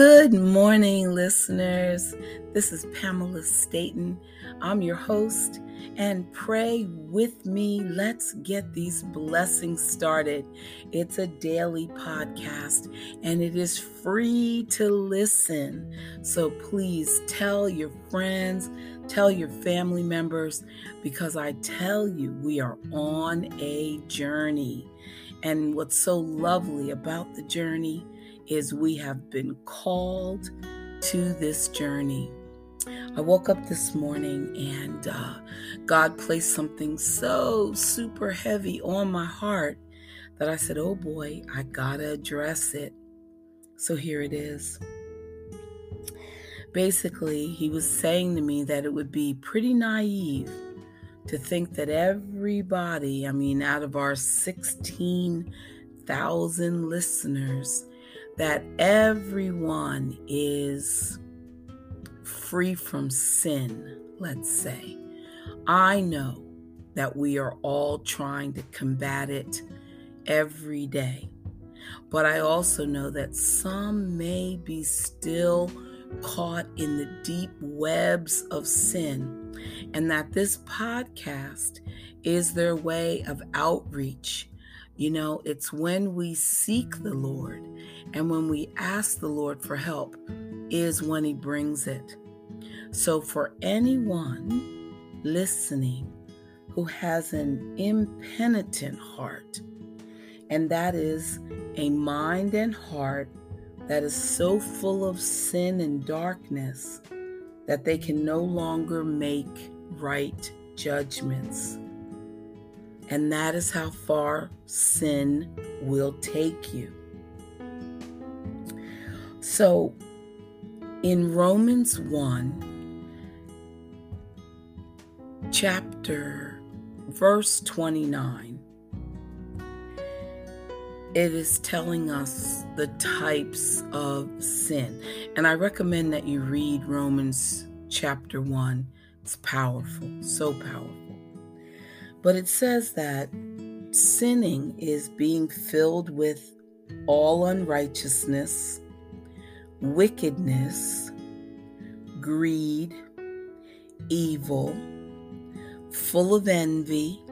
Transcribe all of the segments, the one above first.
Good morning, listeners. This is Pamela Staton. I'm your host, and pray with me. Let's get these blessings started. It's a daily podcast, and it is free to listen. So please tell your friends, tell your family members, because I tell you, we are on a journey. And what's so lovely about the journey is we have been called to this journey. I woke up this morning and uh, God placed something so super heavy on my heart that I said, Oh boy, I gotta address it. So here it is. Basically, he was saying to me that it would be pretty naive to think that everybody, I mean, out of our 16,000 listeners, that everyone is free from sin, let's say. I know that we are all trying to combat it every day. But I also know that some may be still caught in the deep webs of sin, and that this podcast is their way of outreach you know, it's when we seek the Lord and when we ask the Lord for help is when He brings it. So, for anyone listening who has an impenitent heart, and that is a mind and heart that is so full of sin and darkness that they can no longer make right judgments. And that is how far sin will take you. So in Romans 1, chapter, verse 29, it is telling us the types of sin. And I recommend that you read Romans chapter 1. It's powerful, so powerful. But it says that sinning is being filled with all unrighteousness, wickedness, greed, evil, full of envy,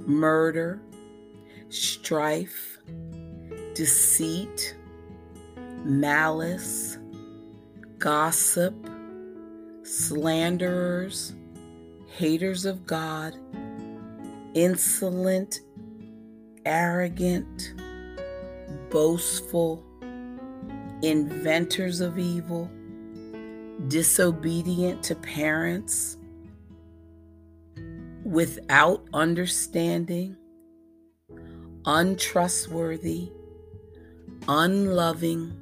murder, strife, deceit, malice, gossip, slanderers, haters of God insolent, arrogant, boastful, inventors of evil, disobedient to parents, without understanding, untrustworthy, unloving,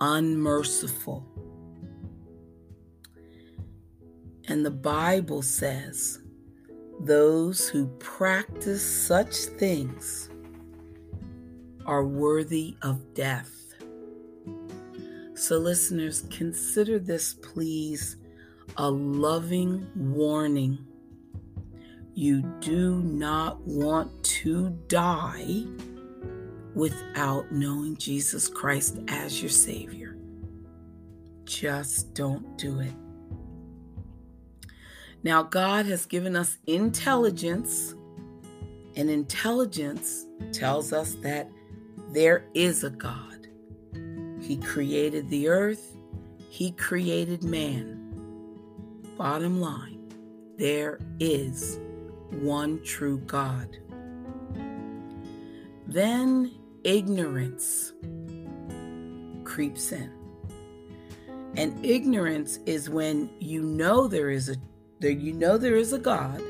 unmerciful. And the Bible says, those who practice such things are worthy of death. So, listeners, consider this, please, a loving warning. You do not want to die without knowing Jesus Christ as your Savior. Just don't do it. Now, God has given us intelligence, and intelligence tells us that there is a God. He created the earth, He created man. Bottom line, there is one true God. Then ignorance creeps in. And ignorance is when you know there is a there you know there is a God,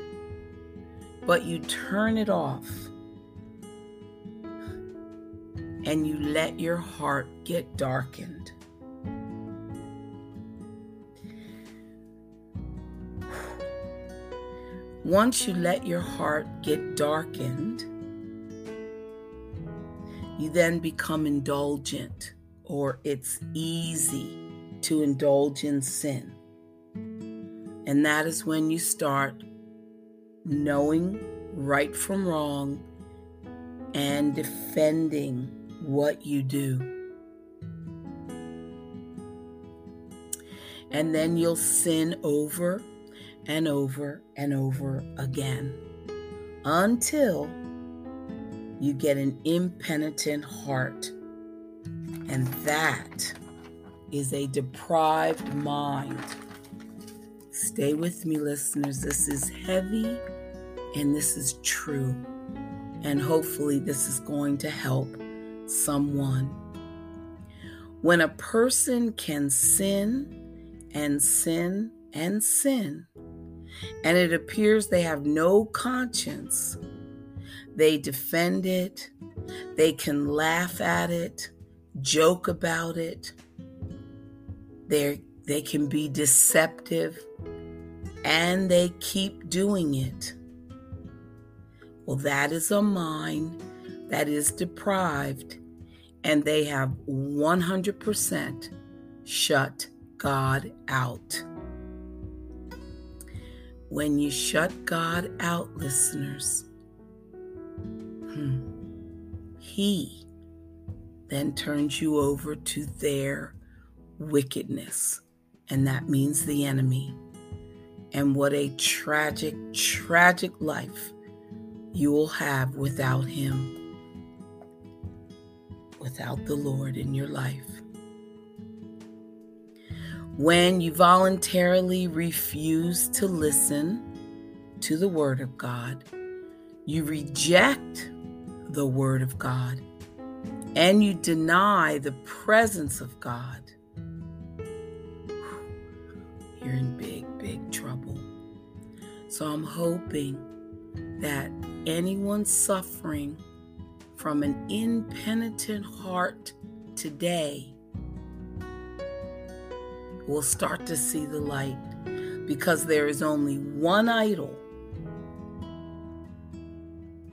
but you turn it off and you let your heart get darkened. Once you let your heart get darkened, you then become indulgent, or it's easy to indulge in sin. And that is when you start knowing right from wrong and defending what you do. And then you'll sin over and over and over again until you get an impenitent heart. And that is a deprived mind. Stay with me, listeners. This is heavy and this is true. And hopefully, this is going to help someone. When a person can sin and sin and sin, and it appears they have no conscience, they defend it, they can laugh at it, joke about it, they they can be deceptive, and they keep doing it. Well, that is a mind that is deprived, and they have 100% shut God out. When you shut God out, listeners, hmm, He then turns you over to their wickedness, and that means the enemy. And what a tragic, tragic life you will have without Him, without the Lord in your life. When you voluntarily refuse to listen to the Word of God, you reject the Word of God, and you deny the presence of God, you're in big, big trouble. So I'm hoping that anyone suffering from an impenitent heart today will start to see the light because there is only one idol,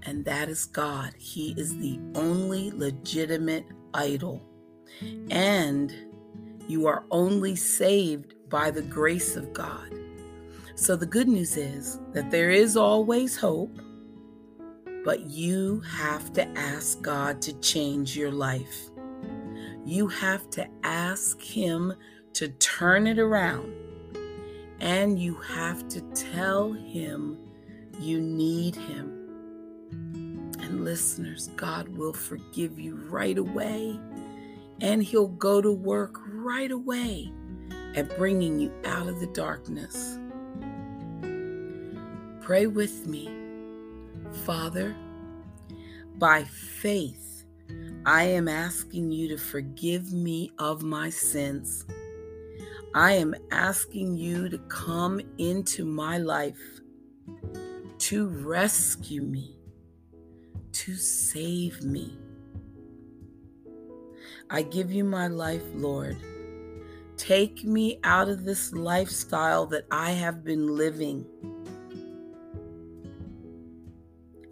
and that is God. He is the only legitimate idol. And you are only saved by the grace of God. So the good news is that there is always hope, but you have to ask God to change your life. You have to ask Him to turn it around, and you have to tell Him you need Him. And listeners, God will forgive you right away, and He'll go to work right away at bringing you out of the darkness. Pray with me. Father, by faith, I am asking you to forgive me of my sins. I am asking you to come into my life to rescue me, to save me. I give you my life, Lord. Take me out of this lifestyle that I have been living.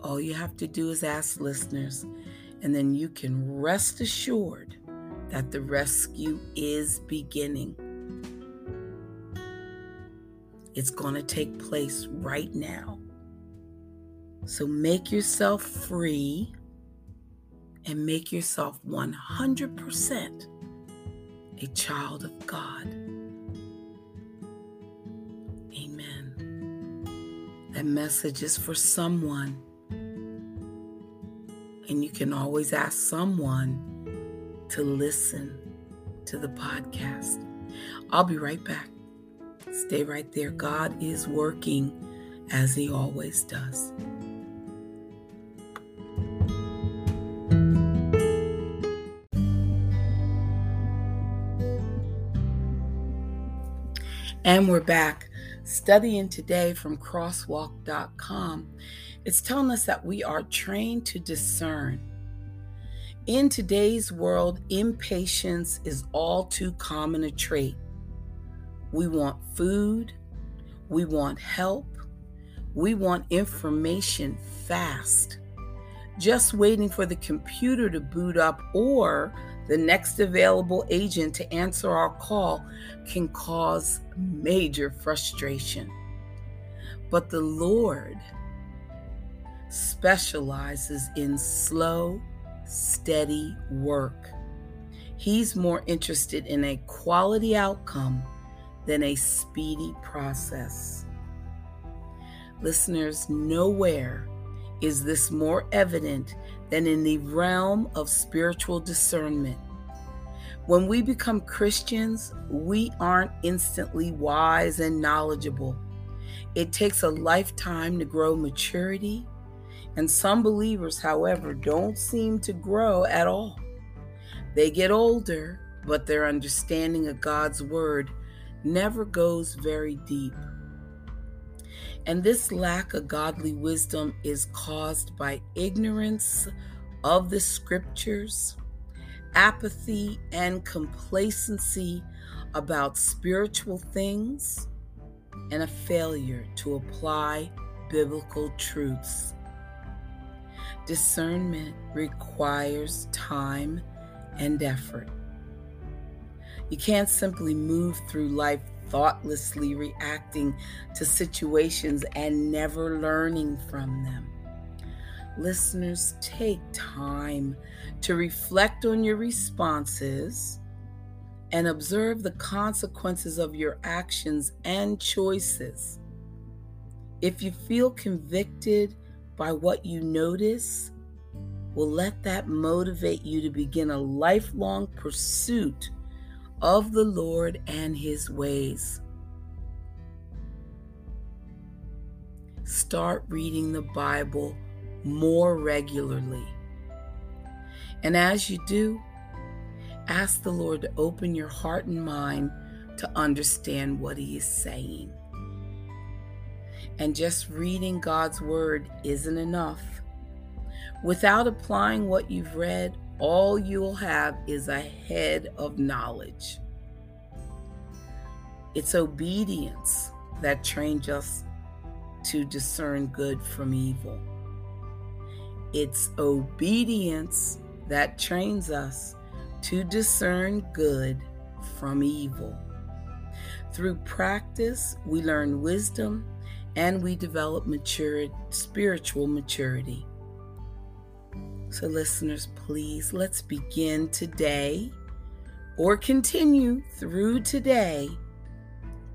All you have to do is ask listeners, and then you can rest assured that the rescue is beginning. It's going to take place right now. So make yourself free and make yourself 100% a child of God. Amen. That message is for someone and you can always ask someone to listen to the podcast. I'll be right back. Stay right there. God is working as He always does. And we're back studying today from crosswalk.com. It's telling us that we are trained to discern. In today's world, impatience is all too common a trait. We want food, we want help, we want information fast. Just waiting for the computer to boot up or the next available agent to answer our call can cause major frustration. But the Lord specializes in slow, steady work. He's more interested in a quality outcome than a speedy process. Listeners, nowhere is this more evident than in the realm of spiritual discernment. When we become Christians, we aren't instantly wise and knowledgeable. It takes a lifetime to grow maturity, and some believers, however, don't seem to grow at all. They get older, but their understanding of God's Word never goes very deep. And this lack of godly wisdom is caused by ignorance of the scriptures, apathy and complacency about spiritual things, and a failure to apply biblical truths. Discernment requires time and effort. You can't simply move through life thoughtlessly reacting to situations and never learning from them. Listeners, take time to reflect on your responses and observe the consequences of your actions and choices. If you feel convicted by what you notice, will let that motivate you to begin a lifelong pursuit of the Lord and his ways. Start reading the Bible more regularly. And as you do, ask the Lord to open your heart and mind to understand what He is saying. And just reading God's Word isn't enough. Without applying what you've read, all you'll have is a head of knowledge. It's obedience that trains us to discern good from evil. It's obedience that trains us to discern good from evil. Through practice, we learn wisdom and we develop mature, spiritual maturity. So, listeners, please let's begin today or continue through today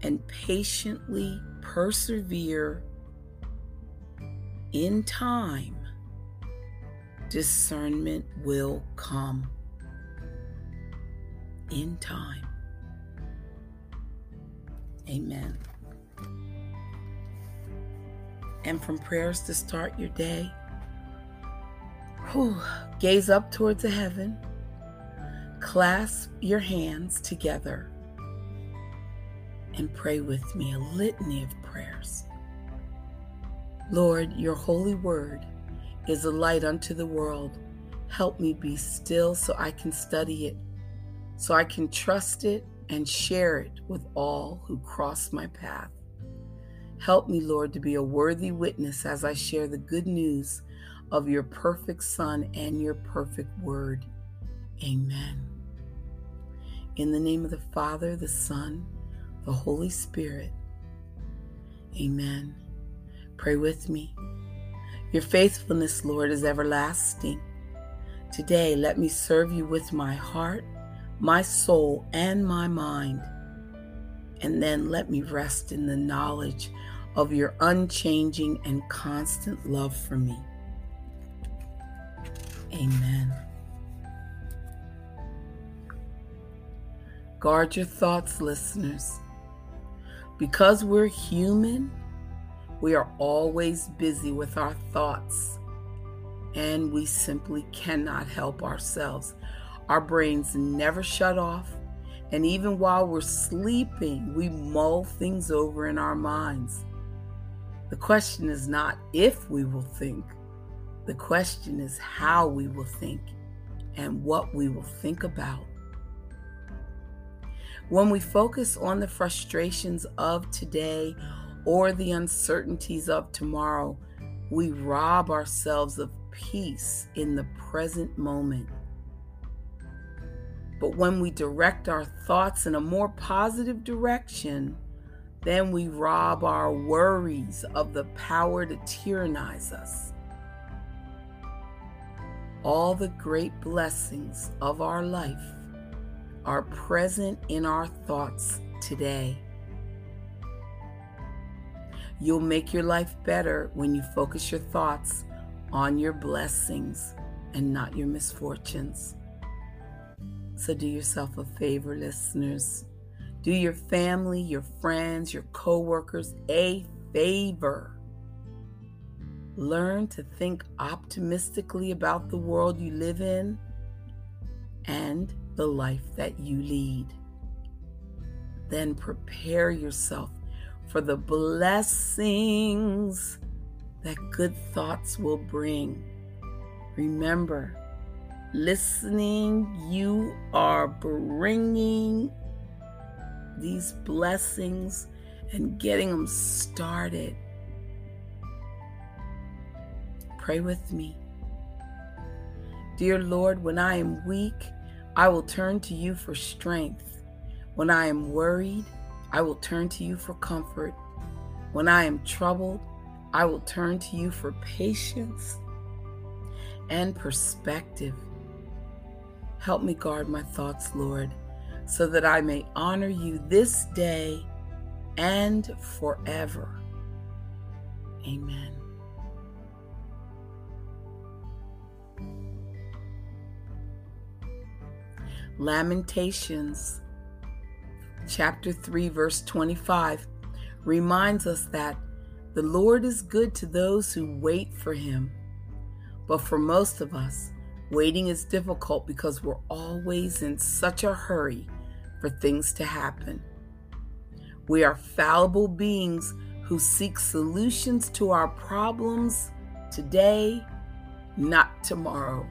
and patiently persevere in time. Discernment will come in time. Amen. And from prayers to start your day, Whew. Gaze up towards the heaven. Clasp your hands together and pray with me a litany of prayers. Lord, your holy word is a light unto the world. Help me be still so I can study it, so I can trust it and share it with all who cross my path. Help me, Lord, to be a worthy witness as I share the good news of your perfect Son and your perfect Word. Amen. In the name of the Father, the Son, the Holy Spirit. Amen. Pray with me. Your faithfulness, Lord, is everlasting. Today, let me serve you with my heart, my soul, and my mind. And then let me rest in the knowledge of your unchanging and constant love for me. Amen. Guard your thoughts, listeners. Because we're human, we are always busy with our thoughts, and we simply cannot help ourselves. Our brains never shut off, and even while we're sleeping, we mull things over in our minds. The question is not if we will think, the question is how we will think and what we will think about. When we focus on the frustrations of today or the uncertainties of tomorrow, we rob ourselves of peace in the present moment. But when we direct our thoughts in a more positive direction, then we rob our worries of the power to tyrannize us all the great blessings of our life are present in our thoughts today. You'll make your life better when you focus your thoughts on your blessings and not your misfortunes. So do yourself a favor, listeners. Do your family, your friends, your coworkers a favor. Learn to think optimistically about the world you live in and the life that you lead. Then prepare yourself for the blessings that good thoughts will bring. Remember, listening, you are bringing these blessings and getting them started. Pray with me. Dear Lord, when I am weak, I will turn to you for strength. When I am worried, I will turn to you for comfort. When I am troubled, I will turn to you for patience and perspective. Help me guard my thoughts, Lord, so that I may honor you this day and forever. Amen. Lamentations chapter 3 verse 25 reminds us that the Lord is good to those who wait for him. But for most of us, waiting is difficult because we're always in such a hurry for things to happen. We are fallible beings who seek solutions to our problems today, not tomorrow.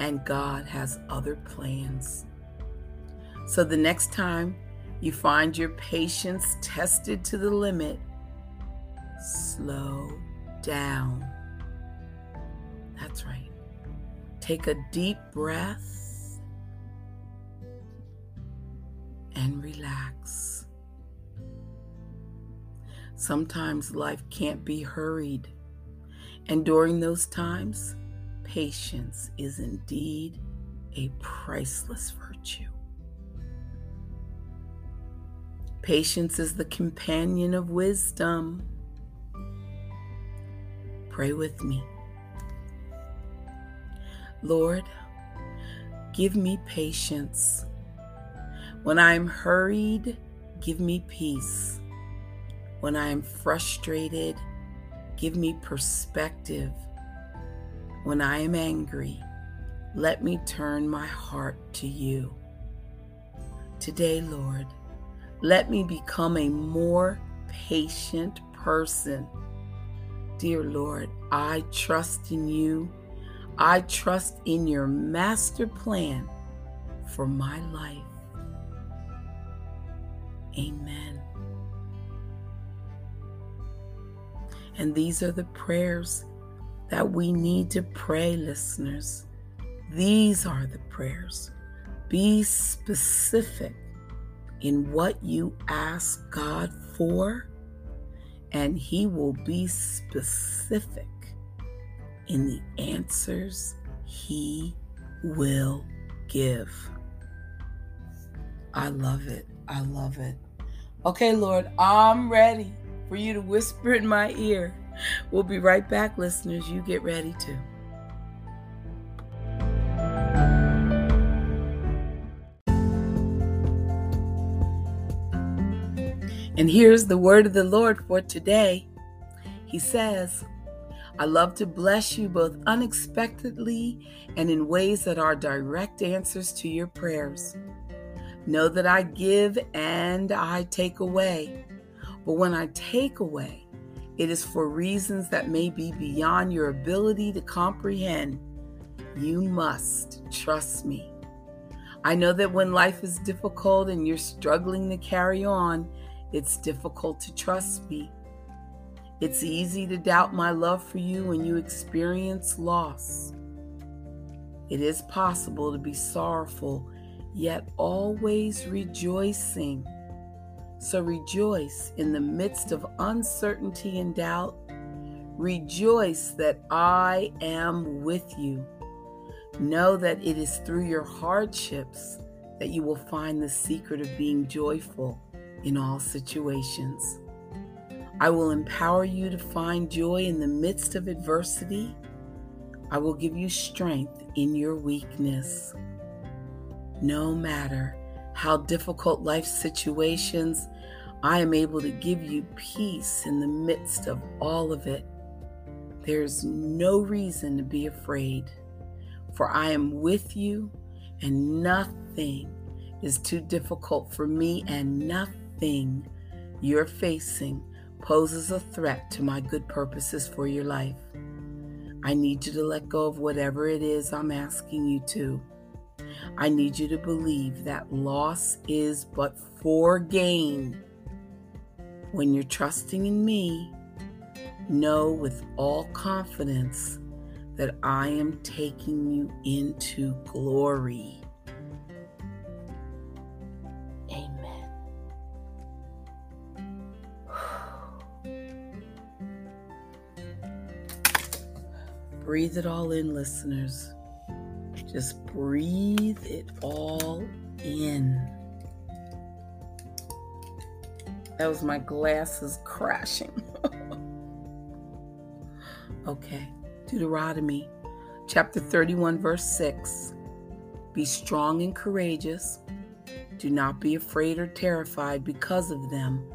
And God has other plans. So the next time you find your patience tested to the limit, slow down. That's right. Take a deep breath and relax. Sometimes life can't be hurried, and during those times, patience is indeed a priceless virtue. Patience is the companion of wisdom. Pray with me. Lord, give me patience. When I am hurried, give me peace. When I am frustrated, give me perspective. When I am angry, let me turn my heart to you. Today, Lord, let me become a more patient person. Dear Lord, I trust in you. I trust in your master plan for my life. Amen. And these are the prayers that we need to pray, listeners. These are the prayers. Be specific in what you ask God for, and He will be specific in the answers He will give. I love it. I love it. Okay, Lord, I'm ready for you to whisper in my ear. We'll be right back, listeners. You get ready to. And here's the word of the Lord for today. He says, I love to bless you both unexpectedly and in ways that are direct answers to your prayers. Know that I give and I take away. But when I take away, it is for reasons that may be beyond your ability to comprehend. You must trust me. I know that when life is difficult and you're struggling to carry on, it's difficult to trust me. It's easy to doubt my love for you when you experience loss. It is possible to be sorrowful, yet always rejoicing. So rejoice in the midst of uncertainty and doubt. Rejoice that I am with you. Know that it is through your hardships that you will find the secret of being joyful in all situations. I will empower you to find joy in the midst of adversity. I will give you strength in your weakness. No matter how difficult life situations, I am able to give you peace in the midst of all of it. There's no reason to be afraid, for I am with you, and nothing is too difficult for me, and nothing you're facing poses a threat to my good purposes for your life. I need you to let go of whatever it is I'm asking you to. I need you to believe that loss is but for gain. When you're trusting in me, know with all confidence that I am taking you into glory. Amen. Breathe it all in, listeners. Just breathe it all in. That was my glasses crashing. okay, Deuteronomy chapter 31, verse 6. Be strong and courageous. Do not be afraid or terrified because of them,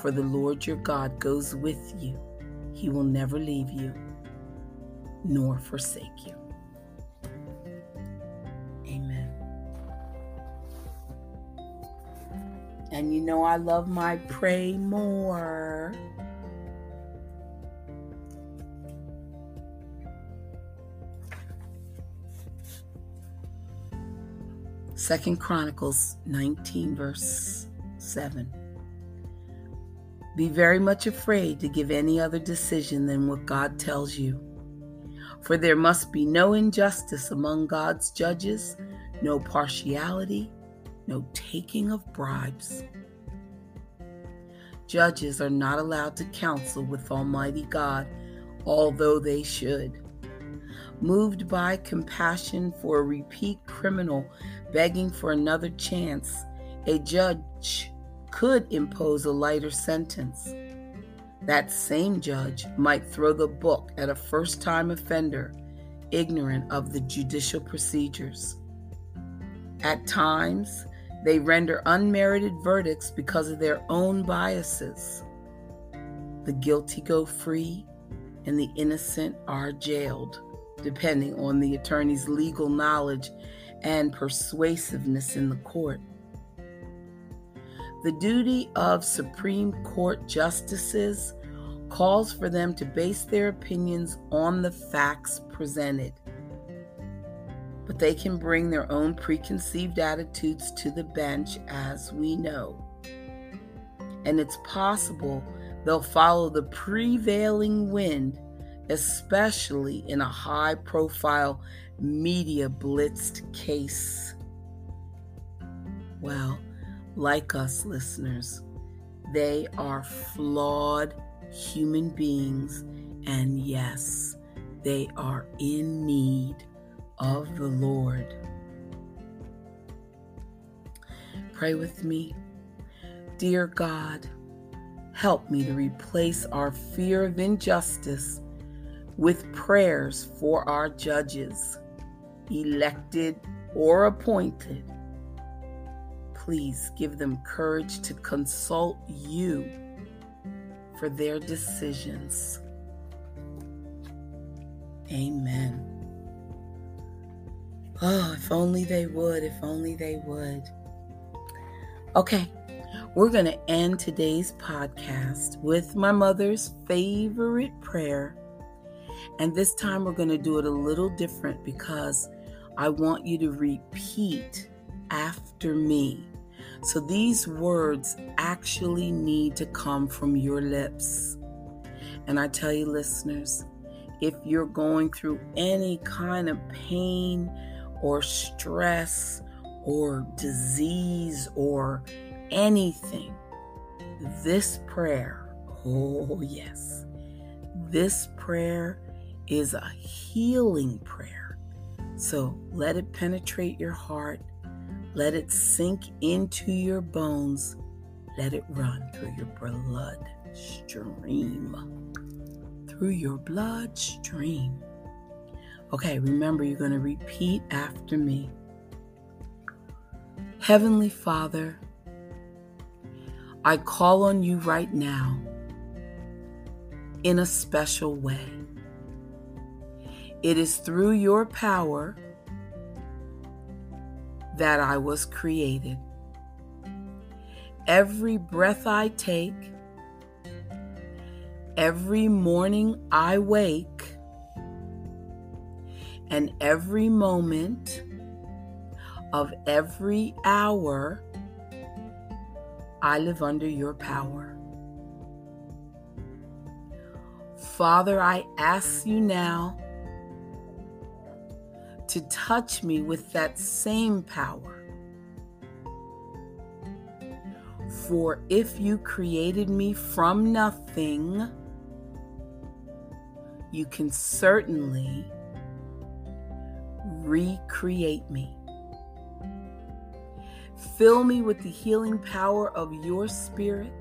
for the Lord your God goes with you. He will never leave you nor forsake you. And you know, I love my pray more. Second Chronicles 19, verse 7. Be very much afraid to give any other decision than what God tells you. For there must be no injustice among God's judges, no partiality, no taking of bribes. Judges are not allowed to counsel with Almighty God, although they should. Moved by compassion for a repeat criminal begging for another chance, a judge could impose a lighter sentence. That same judge might throw the book at a first time offender, ignorant of the judicial procedures. At times, they render unmerited verdicts because of their own biases. The guilty go free and the innocent are jailed, depending on the attorney's legal knowledge and persuasiveness in the court. The duty of Supreme Court justices calls for them to base their opinions on the facts presented but they can bring their own preconceived attitudes to the bench, as we know. And it's possible they'll follow the prevailing wind, especially in a high profile media blitzed case. Well, like us listeners, they are flawed human beings, and yes, they are in need of the Lord. Pray with me. Dear God, help me to replace our fear of injustice with prayers for our judges, elected or appointed. Please give them courage to consult you for their decisions. Amen. Oh, if only they would, if only they would. Okay, we're going to end today's podcast with my mother's favorite prayer. And this time we're going to do it a little different because I want you to repeat after me. So these words actually need to come from your lips. And I tell you, listeners, if you're going through any kind of pain, or stress or disease or anything, this prayer, oh yes, this prayer is a healing prayer. So let it penetrate your heart, let it sink into your bones, let it run through your blood stream. Through your bloodstream. Okay, remember you're going to repeat after me. Heavenly Father, I call on you right now in a special way. It is through your power that I was created. Every breath I take, every morning I wake, and every moment of every hour, I live under your power. Father, I ask you now to touch me with that same power. For if you created me from nothing, you can certainly recreate me. Fill me with the healing power of your spirit.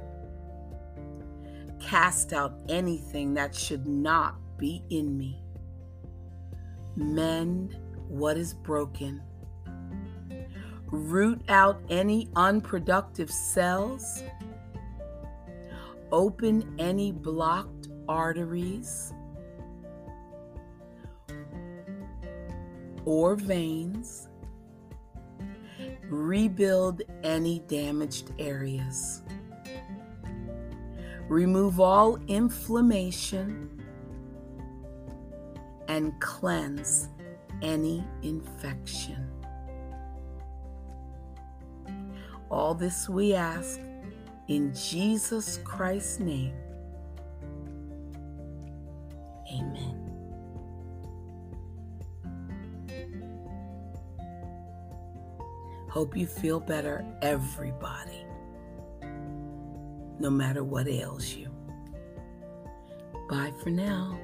Cast out anything that should not be in me. Mend what is broken. Root out any unproductive cells. Open any blocked arteries or veins. Rebuild any damaged areas. Remove all inflammation and cleanse any infection. All this we ask in Jesus Christ's name. Hope you feel better, everybody, no matter what ails you. Bye for now.